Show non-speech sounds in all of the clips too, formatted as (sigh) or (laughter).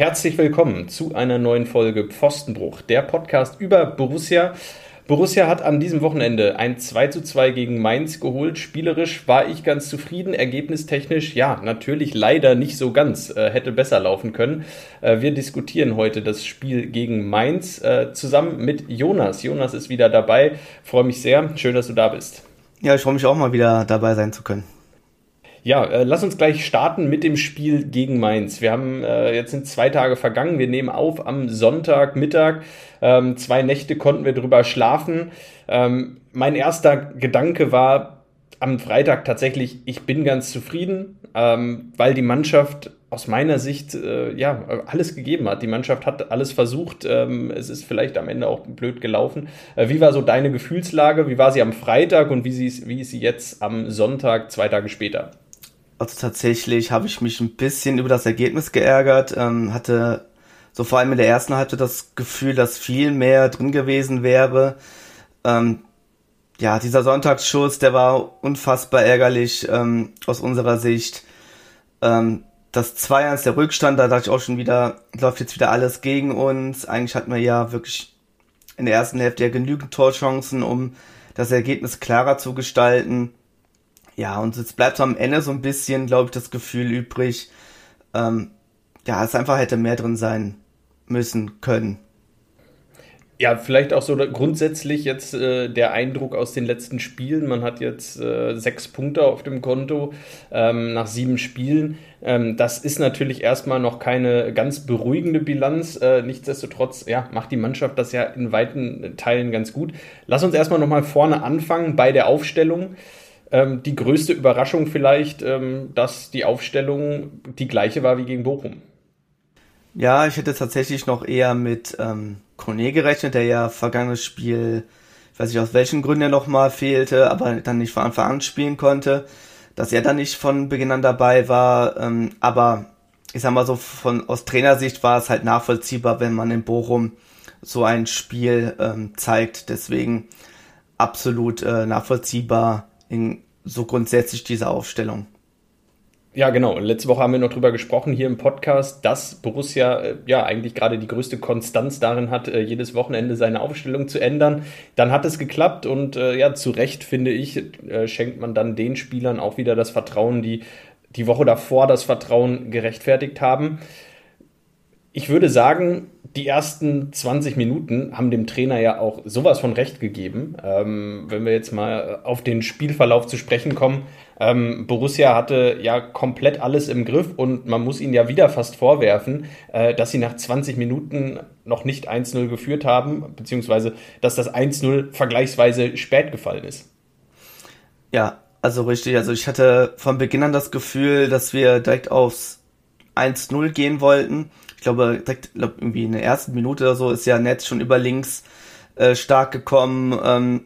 Herzlich willkommen zu einer neuen Folge Pfostenbruch, der Podcast über Borussia. Borussia hat an diesem Wochenende ein 2 zu 2 gegen Mainz geholt. Spielerisch war ich ganz zufrieden, ergebnistechnisch ja, natürlich leider nicht so ganz, äh, hätte besser laufen können. Äh, wir diskutieren heute das Spiel gegen Mainz äh, zusammen mit Jonas. Jonas ist wieder dabei, freue mich sehr, schön, dass du da bist. Ja, ich freue mich auch mal wieder dabei sein zu können. Ja, äh, lass uns gleich starten mit dem Spiel gegen Mainz. Wir haben äh, jetzt sind zwei Tage vergangen. Wir nehmen auf am Sonntagmittag. Ähm, zwei Nächte konnten wir drüber schlafen. Ähm, mein erster Gedanke war am Freitag tatsächlich, ich bin ganz zufrieden, ähm, weil die Mannschaft aus meiner Sicht äh, ja alles gegeben hat. Die Mannschaft hat alles versucht. Ähm, es ist vielleicht am Ende auch blöd gelaufen. Äh, wie war so deine Gefühlslage? Wie war sie am Freitag und wie, sie, wie ist sie jetzt am Sonntag, zwei Tage später? Also tatsächlich habe ich mich ein bisschen über das Ergebnis geärgert, ähm, hatte so vor allem in der ersten Halbzeit das Gefühl, dass viel mehr drin gewesen wäre. Ähm, ja, dieser Sonntagsschuss, der war unfassbar ärgerlich ähm, aus unserer Sicht. Ähm, das 2-1 der Rückstand, da dachte ich auch schon wieder, läuft jetzt wieder alles gegen uns. Eigentlich hatten wir ja wirklich in der ersten Hälfte ja genügend Torchancen, um das Ergebnis klarer zu gestalten. Ja, und jetzt bleibt so am Ende so ein bisschen, glaube ich, das Gefühl übrig, ähm, ja, es einfach hätte mehr drin sein müssen können. Ja, vielleicht auch so grundsätzlich jetzt äh, der Eindruck aus den letzten Spielen. Man hat jetzt äh, sechs Punkte auf dem Konto ähm, nach sieben Spielen. Ähm, das ist natürlich erstmal noch keine ganz beruhigende Bilanz. Äh, nichtsdestotrotz ja, macht die Mannschaft das ja in weiten Teilen ganz gut. Lass uns erstmal nochmal vorne anfangen bei der Aufstellung. Ähm, die größte Überraschung vielleicht, ähm, dass die Aufstellung die gleiche war wie gegen Bochum. Ja, ich hätte tatsächlich noch eher mit ähm, Kone gerechnet, der ja vergangenes Spiel, ich weiß nicht aus welchen Gründen er nochmal fehlte, aber dann nicht von Anfang an spielen konnte, dass er dann nicht von Beginn an dabei war. Ähm, aber ich sag mal so, von aus Trainersicht war es halt nachvollziehbar, wenn man in Bochum so ein Spiel ähm, zeigt. Deswegen absolut äh, nachvollziehbar, in so grundsätzlich diese Aufstellung. Ja, genau. Letzte Woche haben wir noch drüber gesprochen hier im Podcast, dass Borussia äh, ja eigentlich gerade die größte Konstanz darin hat, äh, jedes Wochenende seine Aufstellung zu ändern. Dann hat es geklappt und äh, ja, zu Recht finde ich, schenkt man dann den Spielern auch wieder das Vertrauen, die die Woche davor das Vertrauen gerechtfertigt haben. Ich würde sagen, die ersten 20 Minuten haben dem Trainer ja auch sowas von Recht gegeben. Ähm, wenn wir jetzt mal auf den Spielverlauf zu sprechen kommen, ähm, Borussia hatte ja komplett alles im Griff und man muss ihnen ja wieder fast vorwerfen, äh, dass sie nach 20 Minuten noch nicht 1-0 geführt haben, beziehungsweise dass das 1-0 vergleichsweise spät gefallen ist. Ja, also richtig. Also ich hatte von Beginn an das Gefühl, dass wir direkt aufs 1-0 gehen wollten ich glaube, direkt glaub, irgendwie in der ersten Minute oder so ist ja Netz schon über links äh, stark gekommen. Ähm,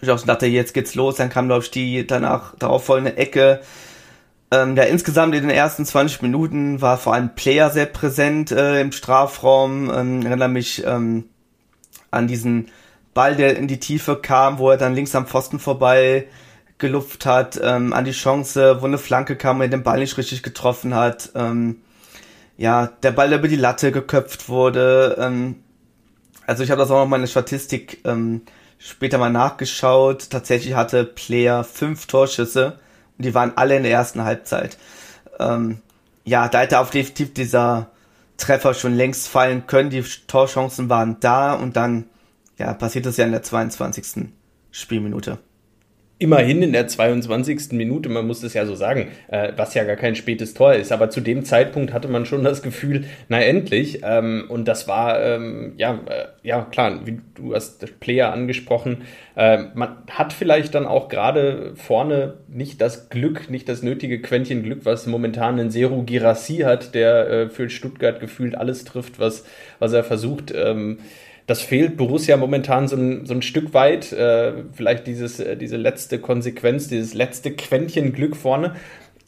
ich auch dachte, jetzt geht's los. Dann kam, glaube ich, die danach darauf folgende Ecke. Ähm, ja, insgesamt in den ersten 20 Minuten war vor allem Player sehr präsent äh, im Strafraum. Ähm, erinnere mich ähm, an diesen Ball, der in die Tiefe kam, wo er dann links am Pfosten vorbei gelupft hat, ähm, an die Chance, wo eine Flanke kam und er den Ball nicht richtig getroffen hat. Ähm, ja, der Ball über die Latte geköpft wurde. Ähm, also ich habe das auch noch mal in der Statistik ähm, später mal nachgeschaut. Tatsächlich hatte Player fünf Torschüsse und die waren alle in der ersten Halbzeit. Ähm, ja, da hätte auf definitiv dieser Treffer schon längst fallen können. Die Torchancen waren da und dann ja, passiert es ja in der 22. Spielminute immerhin in der 22. Minute, man muss es ja so sagen, äh, was ja gar kein spätes Tor ist. Aber zu dem Zeitpunkt hatte man schon das Gefühl, na endlich. Ähm, und das war, ähm, ja, äh, ja klar, wie du hast Player angesprochen. Äh, man hat vielleicht dann auch gerade vorne nicht das Glück, nicht das nötige Quäntchen Glück, was momentan ein Seru Girassi hat, der äh, für Stuttgart gefühlt alles trifft, was, was er versucht. Ähm, das fehlt Borussia momentan so ein, so ein Stück weit. Äh, vielleicht dieses, äh, diese letzte Konsequenz, dieses letzte Quäntchen Glück vorne.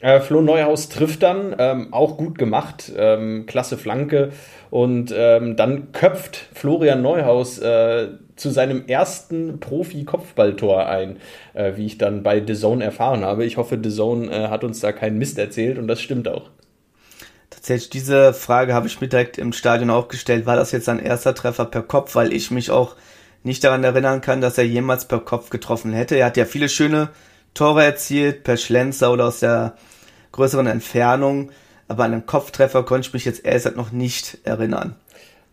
Äh, Flo Neuhaus trifft dann, ähm, auch gut gemacht, ähm, klasse Flanke. Und ähm, dann köpft Florian Neuhaus äh, zu seinem ersten Profi-Kopfballtor ein, äh, wie ich dann bei The Zone erfahren habe. Ich hoffe, The Zone äh, hat uns da keinen Mist erzählt und das stimmt auch. Tatsächlich, diese Frage habe ich mir direkt im Stadion auch gestellt. War das jetzt sein erster Treffer per Kopf? Weil ich mich auch nicht daran erinnern kann, dass er jemals per Kopf getroffen hätte. Er hat ja viele schöne Tore erzielt, per Schlenzer oder aus der größeren Entfernung. Aber an einen Kopftreffer konnte ich mich jetzt erst noch nicht erinnern.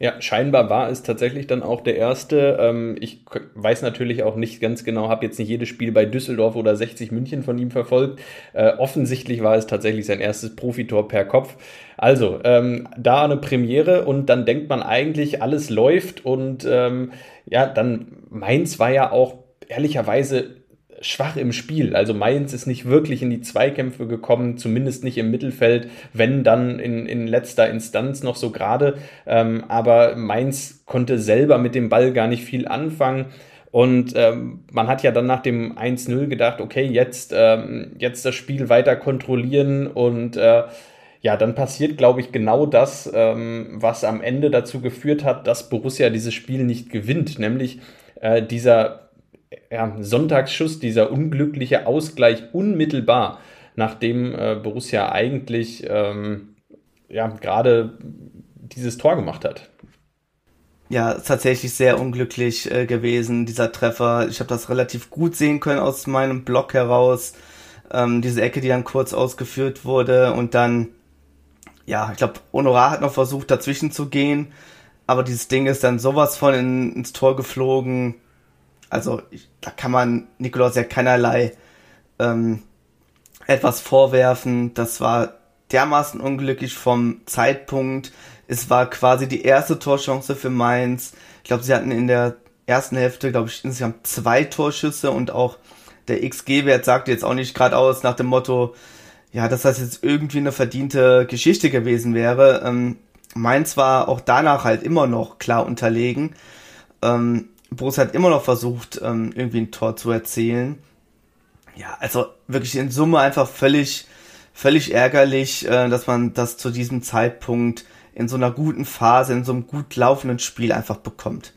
Ja, scheinbar war es tatsächlich dann auch der erste. Ähm, ich weiß natürlich auch nicht ganz genau, habe jetzt nicht jedes Spiel bei Düsseldorf oder 60 München von ihm verfolgt. Äh, offensichtlich war es tatsächlich sein erstes Profitor per Kopf. Also, ähm, da eine Premiere und dann denkt man eigentlich, alles läuft und ähm, ja, dann Mainz war ja auch ehrlicherweise schwach im Spiel. Also Mainz ist nicht wirklich in die Zweikämpfe gekommen, zumindest nicht im Mittelfeld, wenn dann in, in letzter Instanz noch so gerade. Ähm, aber Mainz konnte selber mit dem Ball gar nicht viel anfangen. Und ähm, man hat ja dann nach dem 1-0 gedacht, okay, jetzt, ähm, jetzt das Spiel weiter kontrollieren und äh, ja, dann passiert, glaube ich, genau das, ähm, was am Ende dazu geführt hat, dass Borussia dieses Spiel nicht gewinnt, nämlich äh, dieser ja, Sonntagsschuss, dieser unglückliche Ausgleich unmittelbar, nachdem äh, Borussia eigentlich ähm, ja, gerade dieses Tor gemacht hat. Ja, tatsächlich sehr unglücklich äh, gewesen, dieser Treffer. Ich habe das relativ gut sehen können aus meinem Block heraus. Ähm, diese Ecke, die dann kurz ausgeführt wurde und dann, ja, ich glaube, Honorar hat noch versucht, dazwischen zu gehen, aber dieses Ding ist dann sowas von in, ins Tor geflogen also ich, da kann man Nikolaus ja keinerlei ähm, etwas vorwerfen. Das war dermaßen unglücklich vom Zeitpunkt. Es war quasi die erste Torchance für Mainz. Ich glaube, sie hatten in der ersten Hälfte, glaube ich, insgesamt zwei Torschüsse und auch der XG-Wert sagte jetzt auch nicht gerade aus nach dem Motto, ja, dass das jetzt irgendwie eine verdiente Geschichte gewesen wäre. Ähm, Mainz war auch danach halt immer noch klar unterlegen. Ähm, Borussia hat immer noch versucht, ähm, irgendwie ein Tor zu erzielen. Ja, also wirklich in Summe einfach völlig, völlig ärgerlich, äh, dass man das zu diesem Zeitpunkt in so einer guten Phase, in so einem gut laufenden Spiel einfach bekommt.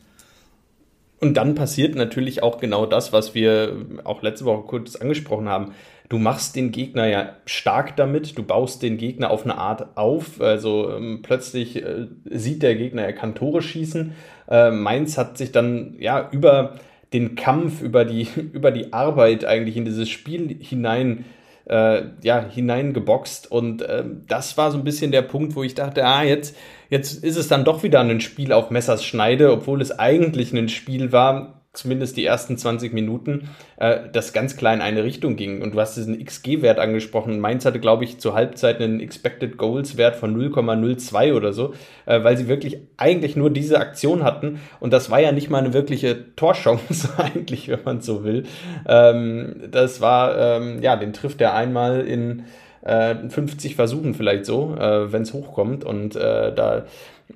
Und dann passiert natürlich auch genau das, was wir auch letzte Woche kurz angesprochen haben. Du machst den Gegner ja stark damit, du baust den Gegner auf eine Art auf. Also ähm, plötzlich äh, sieht der Gegner, er kann Tore schießen. Äh, Mainz hat sich dann ja über den Kampf, über die, (laughs) über die Arbeit eigentlich in dieses Spiel hinein äh, ja, hineingeboxt. Und äh, das war so ein bisschen der Punkt, wo ich dachte, ah, jetzt, jetzt ist es dann doch wieder ein Spiel auf Messers Schneide, obwohl es eigentlich ein Spiel war, zumindest die ersten 20 Minuten, äh, das ganz klar in eine Richtung ging. Und du hast diesen XG-Wert angesprochen. Mainz hatte, glaube ich, zur Halbzeit einen Expected Goals-Wert von 0,02 oder so, äh, weil sie wirklich eigentlich nur diese Aktion hatten. Und das war ja nicht mal eine wirkliche Torchance, (laughs) eigentlich, wenn man so will. Ähm, das war, ähm, ja, den trifft er einmal in 50 äh, Versuchen vielleicht so, äh, wenn es hochkommt. Und äh, da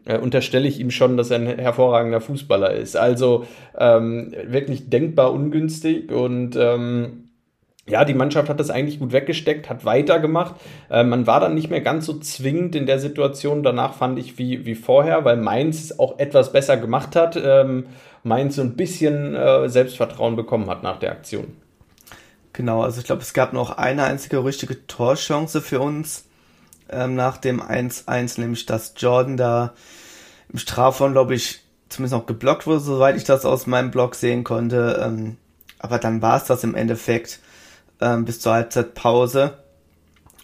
äh, unterstelle ich ihm schon, dass er ein hervorragender Fußballer ist. Also ähm, wirklich denkbar ungünstig und ähm, ja, die Mannschaft hat das eigentlich gut weggesteckt, hat weitergemacht. Äh, man war dann nicht mehr ganz so zwingend in der Situation. Danach fand ich wie, wie vorher, weil Mainz auch etwas besser gemacht hat. Ähm, Mainz so ein bisschen äh, Selbstvertrauen bekommen hat nach der Aktion. Genau, also ich glaube, es gab noch eine einzige richtige Torchance für uns ähm, nach dem 1-1, nämlich dass Jordan da im Strafraum, glaube ich, zumindest noch geblockt wurde, soweit ich das aus meinem Blog sehen konnte. Ähm, aber dann war es das im Endeffekt ähm, bis zur Halbzeitpause.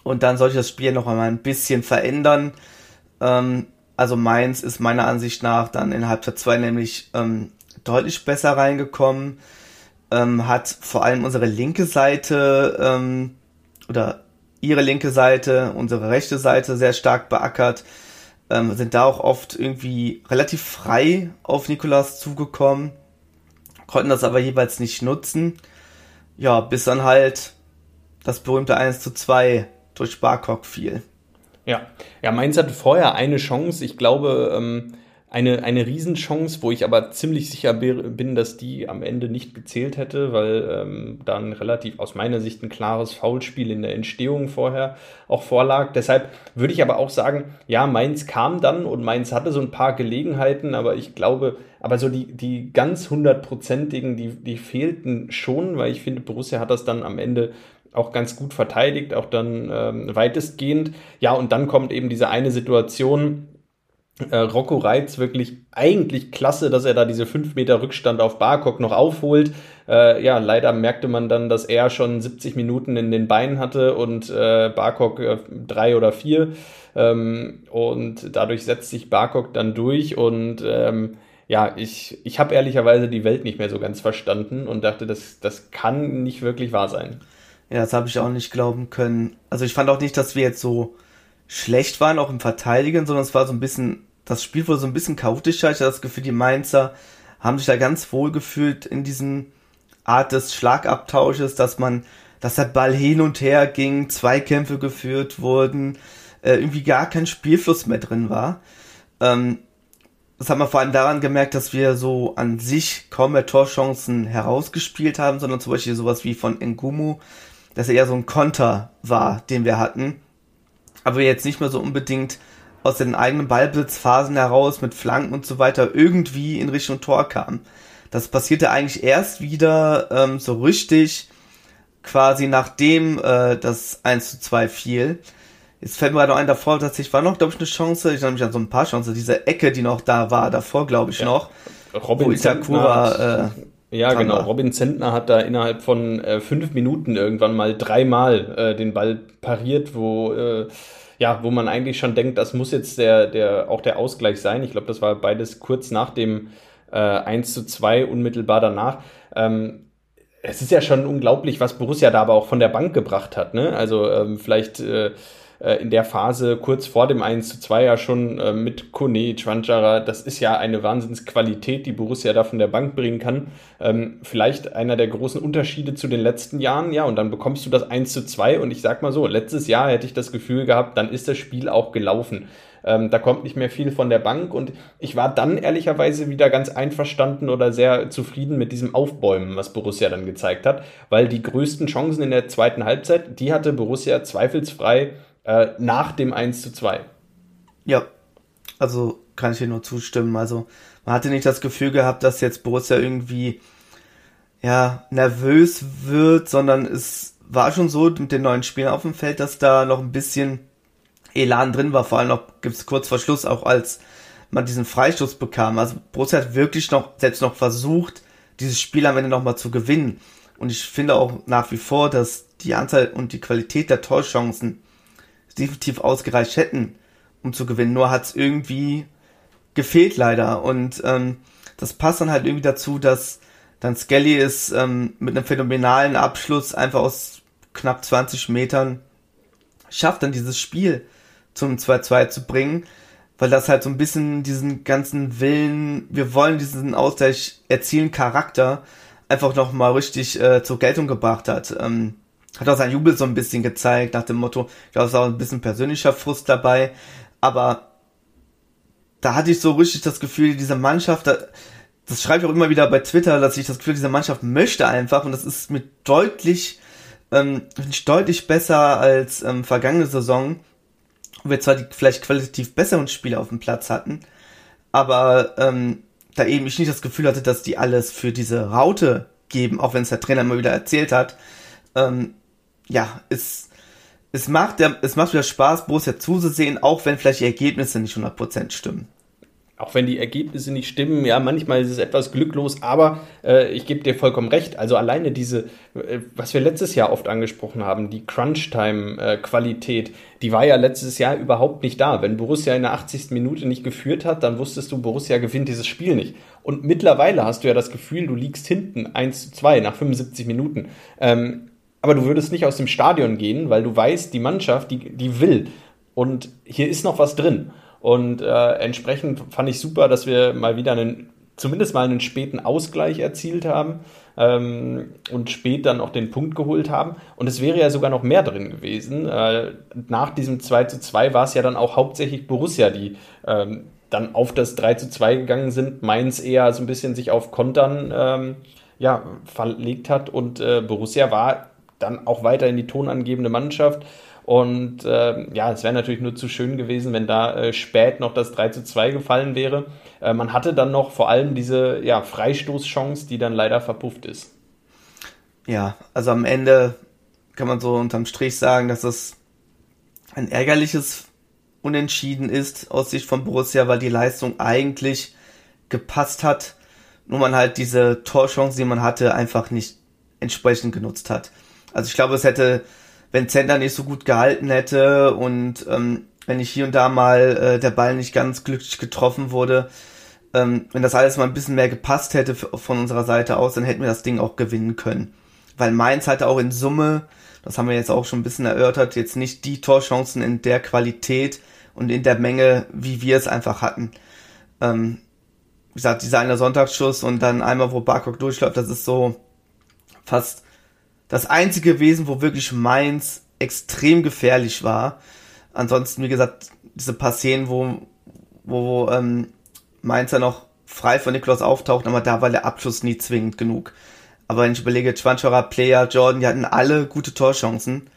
Und dann sollte ich das Spiel noch einmal ein bisschen verändern. Ähm, also Mainz ist meiner Ansicht nach dann in Halbzeit 2 nämlich ähm, deutlich besser reingekommen. Ähm, hat vor allem unsere linke Seite ähm, oder ihre linke Seite, unsere rechte Seite sehr stark beackert, ähm, sind da auch oft irgendwie relativ frei auf Nikolas zugekommen, konnten das aber jeweils nicht nutzen. Ja, bis dann halt das berühmte 1 zu 2 durch Barcock fiel. Ja, ja, Mainz hatte vorher eine Chance. Ich glaube, ähm, eine, eine Riesenchance, wo ich aber ziemlich sicher bin, dass die am Ende nicht gezählt hätte, weil ähm, dann relativ aus meiner Sicht ein klares Foulspiel in der Entstehung vorher auch vorlag. Deshalb würde ich aber auch sagen, ja, Mainz kam dann und Mainz hatte so ein paar Gelegenheiten, aber ich glaube, aber so die, die ganz hundertprozentigen, die, die fehlten schon, weil ich finde, Borussia hat das dann am Ende auch ganz gut verteidigt, auch dann ähm, weitestgehend. Ja, und dann kommt eben diese eine Situation, äh, Rocco Reitz wirklich eigentlich klasse, dass er da diese 5 Meter Rückstand auf Barkok noch aufholt. Äh, ja, leider merkte man dann, dass er schon 70 Minuten in den Beinen hatte und äh, Barkok äh, drei oder vier. Ähm, und dadurch setzt sich Barkok dann durch und ähm, ja, ich, ich habe ehrlicherweise die Welt nicht mehr so ganz verstanden und dachte, das, das kann nicht wirklich wahr sein. Ja, das habe ich auch nicht glauben können. Also ich fand auch nicht, dass wir jetzt so schlecht waren, auch im Verteidigen, sondern es war so ein bisschen, das Spiel wurde so ein bisschen chaotischer. Ich hatte das Gefühl, die Mainzer haben sich da ganz wohl gefühlt in diesen Art des Schlagabtausches, dass man, dass der Ball hin und her ging, Zweikämpfe geführt wurden, äh, irgendwie gar kein Spielfluss mehr drin war. Ähm, das haben wir vor allem daran gemerkt, dass wir so an sich kaum mehr Torchancen herausgespielt haben, sondern zum Beispiel sowas wie von Ngumu, dass er eher so ein Konter war, den wir hatten. Aber jetzt nicht mehr so unbedingt aus den eigenen Ballbesitzphasen heraus mit Flanken und so weiter irgendwie in Richtung Tor kamen. Das passierte eigentlich erst wieder ähm, so richtig quasi nachdem äh, das 1 zu 2 fiel. Jetzt fällt mir gerade noch ein, davor tatsächlich war noch, glaube ich, eine Chance. Ich erinnere mich an so ein paar Chancen. Diese Ecke, die noch da war, davor, glaube ich, ja. noch. Robin wo Itakura, äh, ja, genau. War. Robin Zentner hat da innerhalb von äh, fünf Minuten irgendwann mal dreimal äh, den Ball pariert, wo äh, ja, wo man eigentlich schon denkt, das muss jetzt der, der auch der Ausgleich sein. Ich glaube, das war beides kurz nach dem äh, 1 zu 2, unmittelbar danach. Ähm, es ist ja schon unglaublich, was Borussia da aber auch von der Bank gebracht hat. Ne? Also ähm, vielleicht äh, äh, in der Phase kurz vor dem 1 zu 2 ja schon äh, mit Kone, Chwanchara, das ist ja eine Wahnsinnsqualität, die Borussia da von der Bank bringen kann. Ähm, vielleicht einer der großen Unterschiede zu den letzten Jahren, ja, und dann bekommst du das 1 zu 2 und ich sag mal so, letztes Jahr hätte ich das Gefühl gehabt, dann ist das Spiel auch gelaufen. Ähm, da kommt nicht mehr viel von der Bank und ich war dann ehrlicherweise wieder ganz einverstanden oder sehr zufrieden mit diesem Aufbäumen, was Borussia dann gezeigt hat, weil die größten Chancen in der zweiten Halbzeit, die hatte Borussia zweifelsfrei äh, nach dem 1 zu 2. Ja, also kann ich dir nur zustimmen. Also man hatte nicht das Gefühl gehabt, dass jetzt Borussia irgendwie ja nervös wird, sondern es war schon so mit den neuen Spielern auf dem Feld, dass da noch ein bisschen Elan drin war. Vor allem noch gibt es kurz vor Schluss auch als man diesen Freistoß bekam. Also Borussia hat wirklich noch selbst noch versucht, dieses Spiel am Ende nochmal zu gewinnen. Und ich finde auch nach wie vor, dass die Anzahl und die Qualität der Torchancen definitiv ausgereicht hätten, um zu gewinnen. Nur hat es irgendwie gefehlt leider. Und ähm, das passt dann halt irgendwie dazu, dass dann Skelly es ähm, mit einem phänomenalen Abschluss einfach aus knapp 20 Metern schafft, dann dieses Spiel zum 2-2 zu bringen, weil das halt so ein bisschen diesen ganzen Willen, wir wollen diesen Ausgleich erzielen, Charakter einfach nochmal richtig äh, zur Geltung gebracht hat. Ähm, hat auch sein Jubel so ein bisschen gezeigt, nach dem Motto, es war auch ein bisschen persönlicher Frust dabei, aber da hatte ich so richtig das Gefühl, diese Mannschaft, das schreibe ich auch immer wieder bei Twitter, dass ich das Gefühl, diese Mannschaft möchte einfach und das ist mit deutlich, ähm, deutlich besser als ähm, vergangene Saison, wo wir zwar die vielleicht qualitativ besseren Spieler auf dem Platz hatten, aber ähm, da eben ich nicht das Gefühl hatte, dass die alles für diese Raute geben, auch wenn es der Trainer immer wieder erzählt hat, ähm, ja, es, es macht, es macht wieder Spaß, Borussia zuzusehen, auch wenn vielleicht die Ergebnisse nicht 100% stimmen. Auch wenn die Ergebnisse nicht stimmen, ja, manchmal ist es etwas glücklos, aber äh, ich gebe dir vollkommen recht. Also alleine diese, äh, was wir letztes Jahr oft angesprochen haben, die Crunch-Time-Qualität, äh, die war ja letztes Jahr überhaupt nicht da. Wenn Borussia in der 80. Minute nicht geführt hat, dann wusstest du, Borussia gewinnt dieses Spiel nicht. Und mittlerweile hast du ja das Gefühl, du liegst hinten 1 zu 2 nach 75 Minuten. Ähm, aber du würdest nicht aus dem Stadion gehen, weil du weißt, die Mannschaft, die, die will. Und hier ist noch was drin. Und äh, entsprechend fand ich super, dass wir mal wieder einen, zumindest mal einen späten Ausgleich erzielt haben ähm, und spät dann auch den Punkt geholt haben. Und es wäre ja sogar noch mehr drin gewesen. Äh, nach diesem 2 zu 2 war es ja dann auch hauptsächlich Borussia, die ähm, dann auf das 3 zu 2 gegangen sind. Mainz eher so ein bisschen sich auf Kontern ähm, ja, verlegt hat und äh, Borussia war dann auch weiterhin die tonangebende Mannschaft. Und äh, ja, es wäre natürlich nur zu schön gewesen, wenn da äh, spät noch das 3 zu 2 gefallen wäre. Äh, man hatte dann noch vor allem diese ja, Freistoßchance, die dann leider verpufft ist. Ja, also am Ende kann man so unterm Strich sagen, dass es ein ärgerliches Unentschieden ist aus Sicht von Borussia, weil die Leistung eigentlich gepasst hat, nur man halt diese Torchance, die man hatte, einfach nicht entsprechend genutzt hat. Also ich glaube, es hätte, wenn Zender nicht so gut gehalten hätte und ähm, wenn nicht hier und da mal äh, der Ball nicht ganz glücklich getroffen wurde, ähm, wenn das alles mal ein bisschen mehr gepasst hätte von unserer Seite aus, dann hätten wir das Ding auch gewinnen können. Weil Mainz hatte auch in Summe, das haben wir jetzt auch schon ein bisschen erörtert, jetzt nicht die Torchancen in der Qualität und in der Menge, wie wir es einfach hatten. Ähm, wie gesagt, dieser eine Sonntagsschuss und dann einmal, wo Barcock durchläuft, das ist so fast das einzige gewesen, wo wirklich Mainz extrem gefährlich war. Ansonsten, wie gesagt, diese paar Szenen, wo, wo ähm, Mainz ja noch frei von Niklas auftaucht, aber da war der Abschluss nie zwingend genug. Aber wenn ich überlege, Schwanscherer, Player, Jordan, die hatten alle gute Torchancen.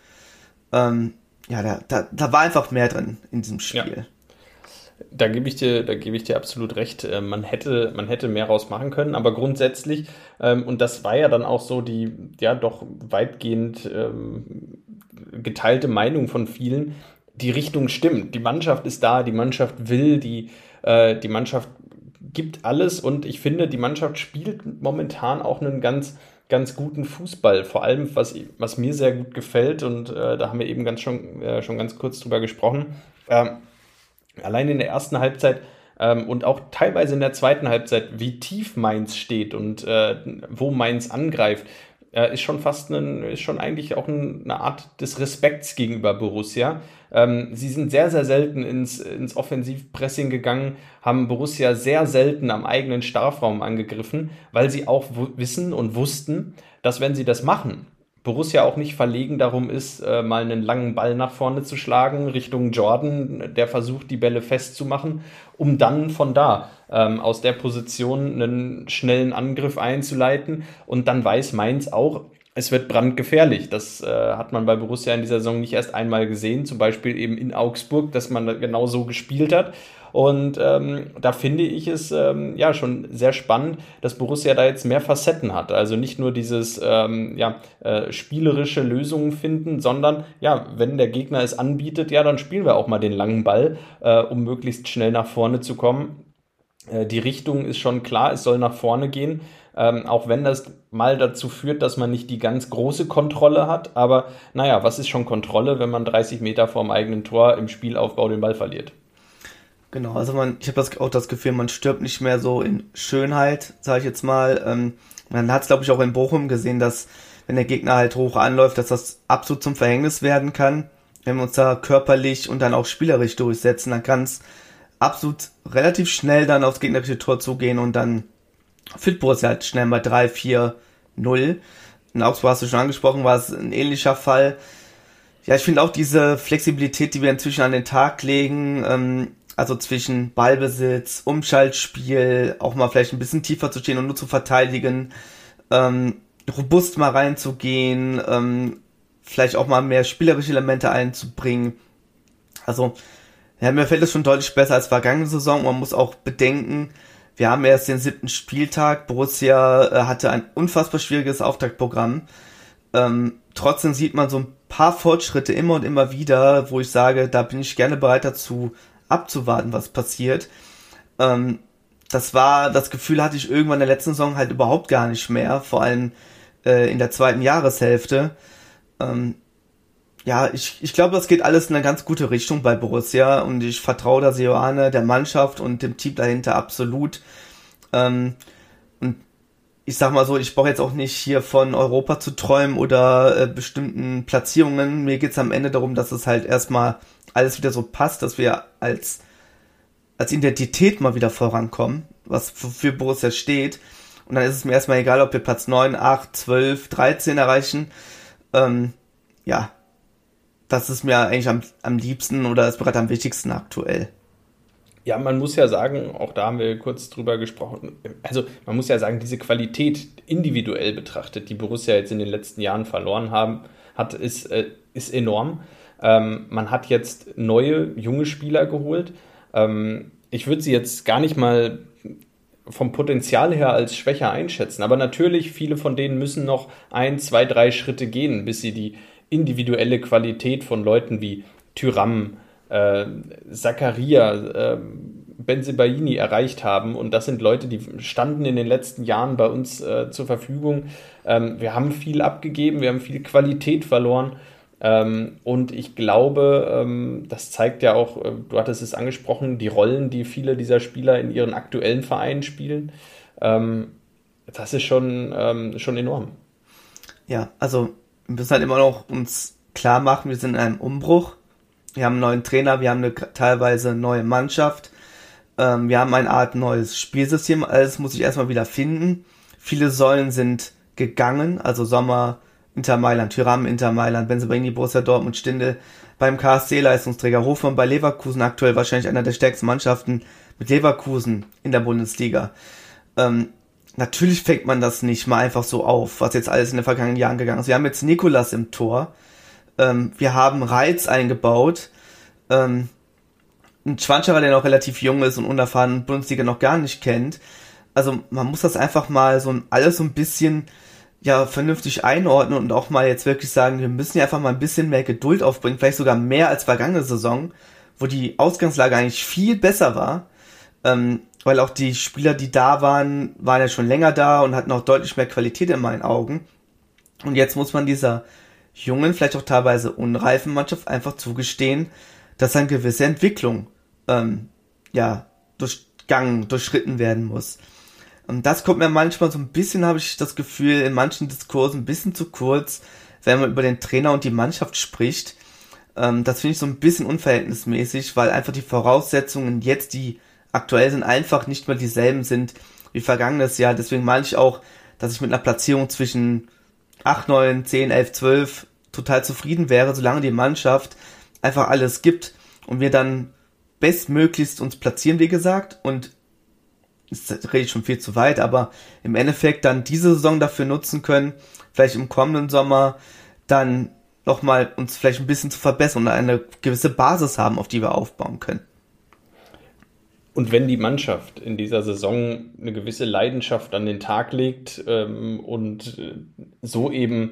Ähm, ja, da, da, da war einfach mehr drin in diesem Spiel. Ja. Da gebe ich dir, da gebe ich dir absolut recht. Äh, man hätte, man hätte mehr rausmachen können, aber grundsätzlich, ähm, und das war ja dann auch so die, ja, doch weitgehend ähm, geteilte Meinung von vielen, die Richtung stimmt. Die Mannschaft ist da, die Mannschaft will, die, äh, die Mannschaft gibt alles und ich finde, die Mannschaft spielt momentan auch einen ganz, ganz guten Fußball. Vor allem, was, was mir sehr gut gefällt, und äh, da haben wir eben ganz schon, äh, schon ganz kurz drüber gesprochen. Ähm, allein in der ersten Halbzeit ähm, und auch teilweise in der zweiten Halbzeit, wie tief Mainz steht und äh, wo Mainz angreift, äh, ist schon fast ein, ist schon eigentlich auch ein, eine Art des Respekts gegenüber Borussia. Ähm, sie sind sehr, sehr selten ins, ins Offensivpressing gegangen, haben Borussia sehr selten am eigenen Strafraum angegriffen, weil sie auch wissen und wussten, dass wenn sie das machen, Borussia auch nicht verlegen darum ist, äh, mal einen langen Ball nach vorne zu schlagen, Richtung Jordan, der versucht, die Bälle festzumachen, um dann von da ähm, aus der Position einen schnellen Angriff einzuleiten. Und dann weiß Mainz auch, es wird brandgefährlich. Das äh, hat man bei Borussia in dieser Saison nicht erst einmal gesehen, zum Beispiel eben in Augsburg, dass man genau so gespielt hat. Und ähm, da finde ich es ähm, ja schon sehr spannend, dass Borussia da jetzt mehr Facetten hat. Also nicht nur dieses ähm, ja, äh, spielerische Lösungen finden, sondern ja, wenn der Gegner es anbietet, ja, dann spielen wir auch mal den langen Ball, äh, um möglichst schnell nach vorne zu kommen. Äh, die Richtung ist schon klar, es soll nach vorne gehen. Ähm, auch wenn das mal dazu führt, dass man nicht die ganz große Kontrolle hat. Aber naja, was ist schon Kontrolle, wenn man 30 Meter vorm eigenen Tor im Spielaufbau den Ball verliert? Genau, also man, ich habe auch das Gefühl, man stirbt nicht mehr so in Schönheit, sage ich jetzt mal. Ähm, man hat es, glaube ich, auch in Bochum gesehen, dass wenn der Gegner halt hoch anläuft, dass das absolut zum Verhängnis werden kann. Wenn wir uns da körperlich und dann auch spielerisch durchsetzen, dann kann es absolut relativ schnell dann aufs gegnerische Tor zugehen und dann führt Borussia halt schnell mal 3, 4, 0. In Augsburg hast du schon angesprochen, war es ein ähnlicher Fall. Ja, ich finde auch diese Flexibilität, die wir inzwischen an den Tag legen, ähm, also zwischen Ballbesitz, Umschaltspiel, auch mal vielleicht ein bisschen tiefer zu stehen und nur zu verteidigen, ähm, robust mal reinzugehen, ähm, vielleicht auch mal mehr spielerische Elemente einzubringen. Also, ja, mir fällt es schon deutlich besser als vergangene Saison. Man muss auch bedenken, wir haben erst den siebten Spieltag. Borussia äh, hatte ein unfassbar schwieriges Auftaktprogramm. Ähm, trotzdem sieht man so ein paar Fortschritte immer und immer wieder, wo ich sage, da bin ich gerne bereit dazu, abzuwarten, was passiert. Ähm, das war, das Gefühl hatte ich irgendwann in der letzten Saison halt überhaupt gar nicht mehr, vor allem äh, in der zweiten Jahreshälfte. Ähm, ja, ich, ich glaube, das geht alles in eine ganz gute Richtung bei Borussia und ich vertraue da Seoane, der Mannschaft und dem Team dahinter absolut. Ähm, und ich sag mal so, ich brauche jetzt auch nicht hier von Europa zu träumen oder äh, bestimmten Platzierungen. Mir geht's am Ende darum, dass es halt erstmal alles wieder so passt, dass wir als, als Identität mal wieder vorankommen, was für Borussia steht. Und dann ist es mir erstmal egal, ob wir Platz 9, 8, 12, 13 erreichen. Ähm, ja, das ist mir eigentlich am, am liebsten oder ist gerade am wichtigsten aktuell. Ja, man muss ja sagen, auch da haben wir kurz drüber gesprochen, also man muss ja sagen, diese Qualität individuell betrachtet, die Borussia jetzt in den letzten Jahren verloren haben, hat, ist, äh, ist enorm. Ähm, man hat jetzt neue, junge Spieler geholt. Ähm, ich würde sie jetzt gar nicht mal vom Potenzial her als schwächer einschätzen, aber natürlich, viele von denen müssen noch ein, zwei, drei Schritte gehen, bis sie die individuelle Qualität von Leuten wie Tyram, äh, Zakaria, äh, Benzebaini erreicht haben. Und das sind Leute, die standen in den letzten Jahren bei uns äh, zur Verfügung. Ähm, wir haben viel abgegeben, wir haben viel Qualität verloren. Ähm, und ich glaube, ähm, das zeigt ja auch, äh, du hattest es angesprochen, die Rollen, die viele dieser Spieler in ihren aktuellen Vereinen spielen. Ähm, das ist schon, ähm, schon enorm. Ja, also wir müssen halt immer noch uns klar machen, wir sind in einem Umbruch. Wir haben einen neuen Trainer, wir haben eine teilweise neue Mannschaft, ähm, wir haben eine Art neues Spielsystem, alles muss ich erstmal wieder finden. Viele Säulen sind gegangen, also Sommer, Inter Mailand, Tyram, Inter Mailand, Benzebaini, Borussia Dortmund, Stindel, beim KSC-Leistungsträger Hofmann bei Leverkusen aktuell wahrscheinlich einer der stärksten Mannschaften mit Leverkusen in der Bundesliga. Ähm, natürlich fängt man das nicht mal einfach so auf, was jetzt alles in den vergangenen Jahren gegangen ist. Wir haben jetzt Nikolas im Tor, ähm, wir haben Reiz eingebaut, ähm, ein Schwanscherer, der noch relativ jung ist und unerfahren Bundesliga noch gar nicht kennt. Also man muss das einfach mal so alles so ein bisschen ja vernünftig einordnen und auch mal jetzt wirklich sagen, wir müssen ja einfach mal ein bisschen mehr Geduld aufbringen, vielleicht sogar mehr als vergangene Saison, wo die Ausgangslage eigentlich viel besser war, ähm, weil auch die Spieler, die da waren, waren ja schon länger da und hatten auch deutlich mehr Qualität in meinen Augen. Und jetzt muss man dieser jungen, vielleicht auch teilweise unreifen Mannschaft einfach zugestehen, dass eine gewisse Entwicklung ähm, ja durchgangen, durchschritten werden muss. Und das kommt mir manchmal so ein bisschen, habe ich das Gefühl, in manchen Diskursen ein bisschen zu kurz, wenn man über den Trainer und die Mannschaft spricht. Ähm, das finde ich so ein bisschen unverhältnismäßig, weil einfach die Voraussetzungen jetzt, die aktuell sind, einfach nicht mehr dieselben sind wie vergangenes Jahr. Deswegen meine ich auch, dass ich mit einer Platzierung zwischen 8, 9, 10, 11, 12 total zufrieden wäre, solange die Mannschaft einfach alles gibt und wir dann bestmöglichst uns platzieren, wie gesagt, und das rede ich schon viel zu weit, aber im Endeffekt dann diese Saison dafür nutzen können, vielleicht im kommenden Sommer dann nochmal uns vielleicht ein bisschen zu verbessern und eine gewisse Basis haben, auf die wir aufbauen können. Und wenn die Mannschaft in dieser Saison eine gewisse Leidenschaft an den Tag legt ähm, und äh, so eben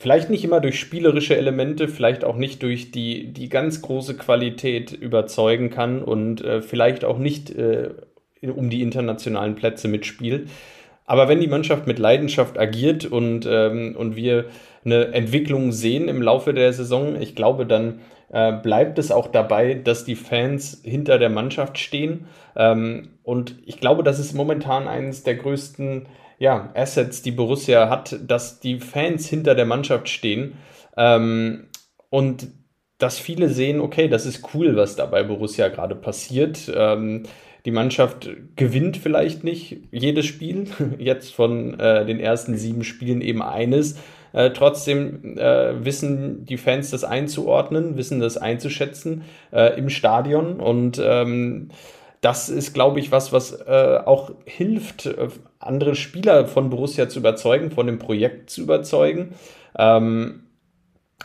vielleicht nicht immer durch spielerische Elemente, vielleicht auch nicht durch die, die ganz große Qualität überzeugen kann und äh, vielleicht auch nicht äh, um die internationalen Plätze mitspielt. Aber wenn die Mannschaft mit Leidenschaft agiert und, ähm, und wir eine Entwicklung sehen im Laufe der Saison, ich glaube, dann äh, bleibt es auch dabei, dass die Fans hinter der Mannschaft stehen. Ähm, und ich glaube, das ist momentan eines der größten ja, Assets, die Borussia hat, dass die Fans hinter der Mannschaft stehen. Ähm, und dass viele sehen, okay, das ist cool, was da bei Borussia gerade passiert. Ähm, die Mannschaft gewinnt vielleicht nicht jedes Spiel, (laughs) jetzt von äh, den ersten sieben Spielen eben eines. Äh, trotzdem äh, wissen die Fans das einzuordnen, wissen das einzuschätzen äh, im Stadion und ähm, das ist, glaube ich, was, was äh, auch hilft, äh, andere Spieler von Borussia zu überzeugen, von dem Projekt zu überzeugen. Ähm,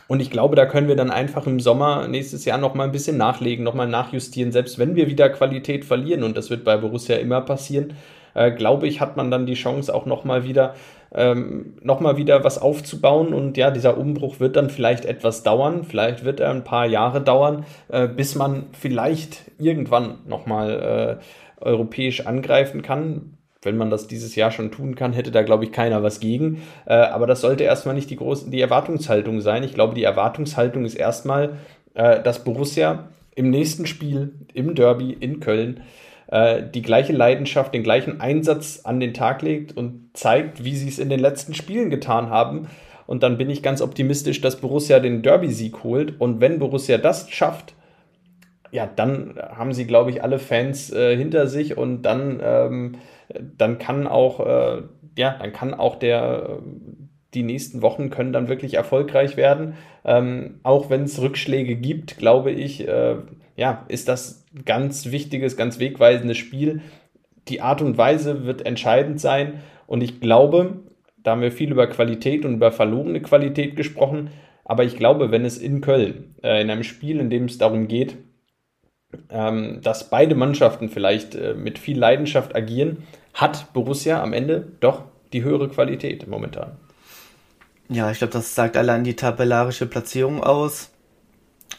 und ich glaube, da können wir dann einfach im Sommer nächstes Jahr noch mal ein bisschen nachlegen, noch mal nachjustieren. Selbst wenn wir wieder Qualität verlieren, und das wird bei Borussia immer passieren, äh, glaube ich, hat man dann die Chance auch noch mal wieder ähm, noch mal wieder was aufzubauen. Und ja, dieser Umbruch wird dann vielleicht etwas dauern. Vielleicht wird er ein paar Jahre dauern, äh, bis man vielleicht irgendwann noch mal äh, europäisch angreifen kann wenn man das dieses Jahr schon tun kann, hätte da, glaube ich, keiner was gegen. Äh, aber das sollte erstmal nicht die, große, die Erwartungshaltung sein. Ich glaube, die Erwartungshaltung ist erstmal, äh, dass Borussia im nächsten Spiel, im Derby in Köln, äh, die gleiche Leidenschaft, den gleichen Einsatz an den Tag legt und zeigt, wie sie es in den letzten Spielen getan haben. Und dann bin ich ganz optimistisch, dass Borussia den Derby-Sieg holt. Und wenn Borussia das schafft, ja, dann haben sie, glaube ich, alle Fans äh, hinter sich und dann ähm, dann kann auch, äh, ja, dann kann auch der, die nächsten Wochen können dann wirklich erfolgreich werden. Ähm, auch wenn es Rückschläge gibt, glaube ich, äh, ja, ist das ein ganz wichtiges, ganz wegweisendes Spiel. Die Art und Weise wird entscheidend sein und ich glaube, da haben wir viel über Qualität und über verlorene Qualität gesprochen, aber ich glaube, wenn es in Köln, äh, in einem Spiel, in dem es darum geht, ähm, dass beide Mannschaften vielleicht äh, mit viel Leidenschaft agieren, hat Borussia am Ende doch die höhere Qualität momentan. Ja, ich glaube, das sagt allein die tabellarische Platzierung aus.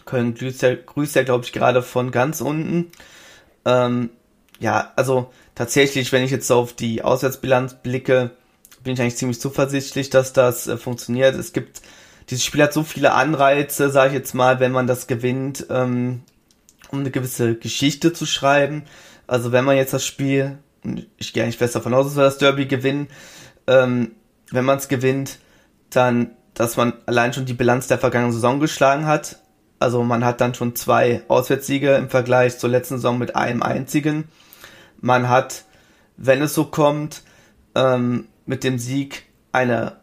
Köln grüßt ja, grüßt ja glaube ich, gerade von ganz unten. Ähm, ja, also tatsächlich, wenn ich jetzt auf die Auswärtsbilanz blicke, bin ich eigentlich ziemlich zuversichtlich, dass das äh, funktioniert. Es gibt, dieses Spiel hat so viele Anreize, sage ich jetzt mal, wenn man das gewinnt, ähm, um eine gewisse Geschichte zu schreiben. Also wenn man jetzt das Spiel, ich gehe eigentlich fest davon aus, dass wir das Derby gewinnen, ähm, wenn man es gewinnt, dann, dass man allein schon die Bilanz der vergangenen Saison geschlagen hat. Also man hat dann schon zwei Auswärtssiege im Vergleich zur letzten Saison mit einem einzigen. Man hat, wenn es so kommt, ähm, mit dem Sieg eine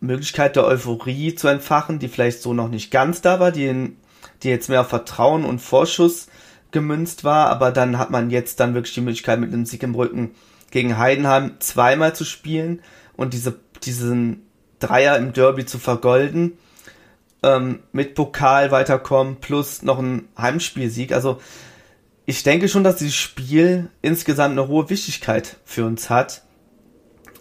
Möglichkeit der Euphorie zu entfachen, die vielleicht so noch nicht ganz da war, die, die jetzt mehr auf Vertrauen und Vorschuss gemünzt war, aber dann hat man jetzt dann wirklich die Möglichkeit mit einem Sieg im Rücken gegen Heidenheim zweimal zu spielen und diese, diesen Dreier im Derby zu vergolden, ähm, mit Pokal weiterkommen, plus noch ein Heimspielsieg. Also ich denke schon, dass dieses Spiel insgesamt eine hohe Wichtigkeit für uns hat.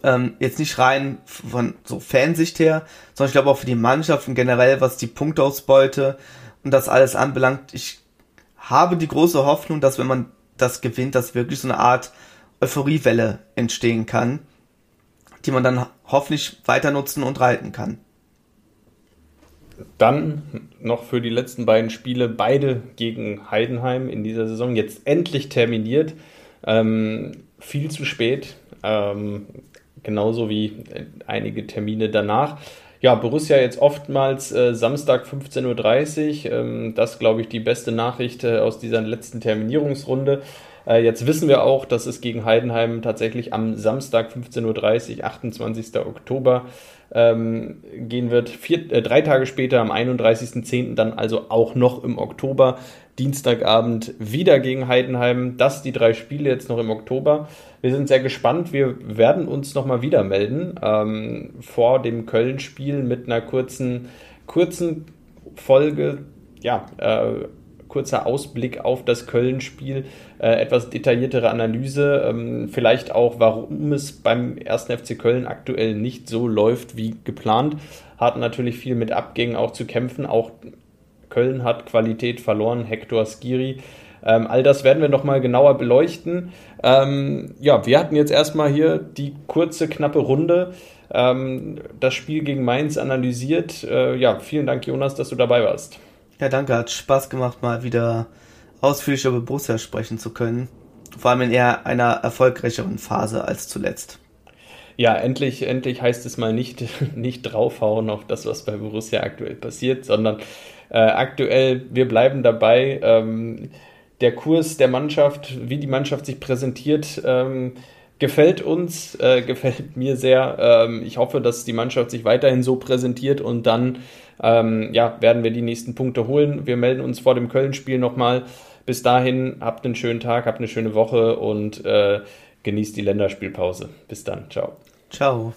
Ähm, jetzt nicht rein von so Fansicht her, sondern ich glaube auch für die Mannschaft und generell, was die Punktausbeute und das alles anbelangt. Ich habe die große Hoffnung, dass wenn man das gewinnt, dass wirklich so eine Art Euphoriewelle entstehen kann, die man dann hoffentlich weiter nutzen und reiten kann. Dann noch für die letzten beiden Spiele, beide gegen Heidenheim in dieser Saison, jetzt endlich terminiert. Ähm, viel zu spät, ähm, genauso wie einige Termine danach. Ja, Borussia jetzt oftmals äh, Samstag 15.30 Uhr. Ähm, das, glaube ich, die beste Nachricht äh, aus dieser letzten Terminierungsrunde. Äh, jetzt wissen wir auch, dass es gegen Heidenheim tatsächlich am Samstag 15.30 Uhr, 28. Oktober, ähm, gehen wird. Vier, äh, drei Tage später, am 31.10., dann also auch noch im Oktober, Dienstagabend wieder gegen Heidenheim. Das die drei Spiele jetzt noch im Oktober. Wir sind sehr gespannt. Wir werden uns nochmal wieder melden ähm, vor dem Köln-Spiel mit einer kurzen, kurzen Folge. Ja, äh, kurzer Ausblick auf das Köln-Spiel, äh, etwas detailliertere Analyse, ähm, vielleicht auch, warum es beim 1. FC Köln aktuell nicht so läuft wie geplant. Hat natürlich viel mit Abgängen auch zu kämpfen. Auch Köln hat Qualität verloren, Hector Skiri. Ähm, all das werden wir nochmal genauer beleuchten. Ähm, ja, wir hatten jetzt erstmal hier die kurze, knappe Runde. Ähm, das Spiel gegen Mainz analysiert. Äh, ja, vielen Dank, Jonas, dass du dabei warst. Ja, danke. Hat Spaß gemacht, mal wieder ausführlich über Borussia sprechen zu können. Vor allem in eher einer erfolgreicheren Phase als zuletzt. Ja, endlich, endlich heißt es mal nicht, (laughs) nicht draufhauen auf das, was bei Borussia aktuell passiert, sondern äh, aktuell, wir bleiben dabei. Ähm, der Kurs der Mannschaft, wie die Mannschaft sich präsentiert, ähm, gefällt uns, äh, gefällt mir sehr. Ähm, ich hoffe, dass die Mannschaft sich weiterhin so präsentiert und dann ähm, ja, werden wir die nächsten Punkte holen. Wir melden uns vor dem Köln-Spiel nochmal. Bis dahin, habt einen schönen Tag, habt eine schöne Woche und äh, genießt die Länderspielpause. Bis dann. Ciao. Ciao.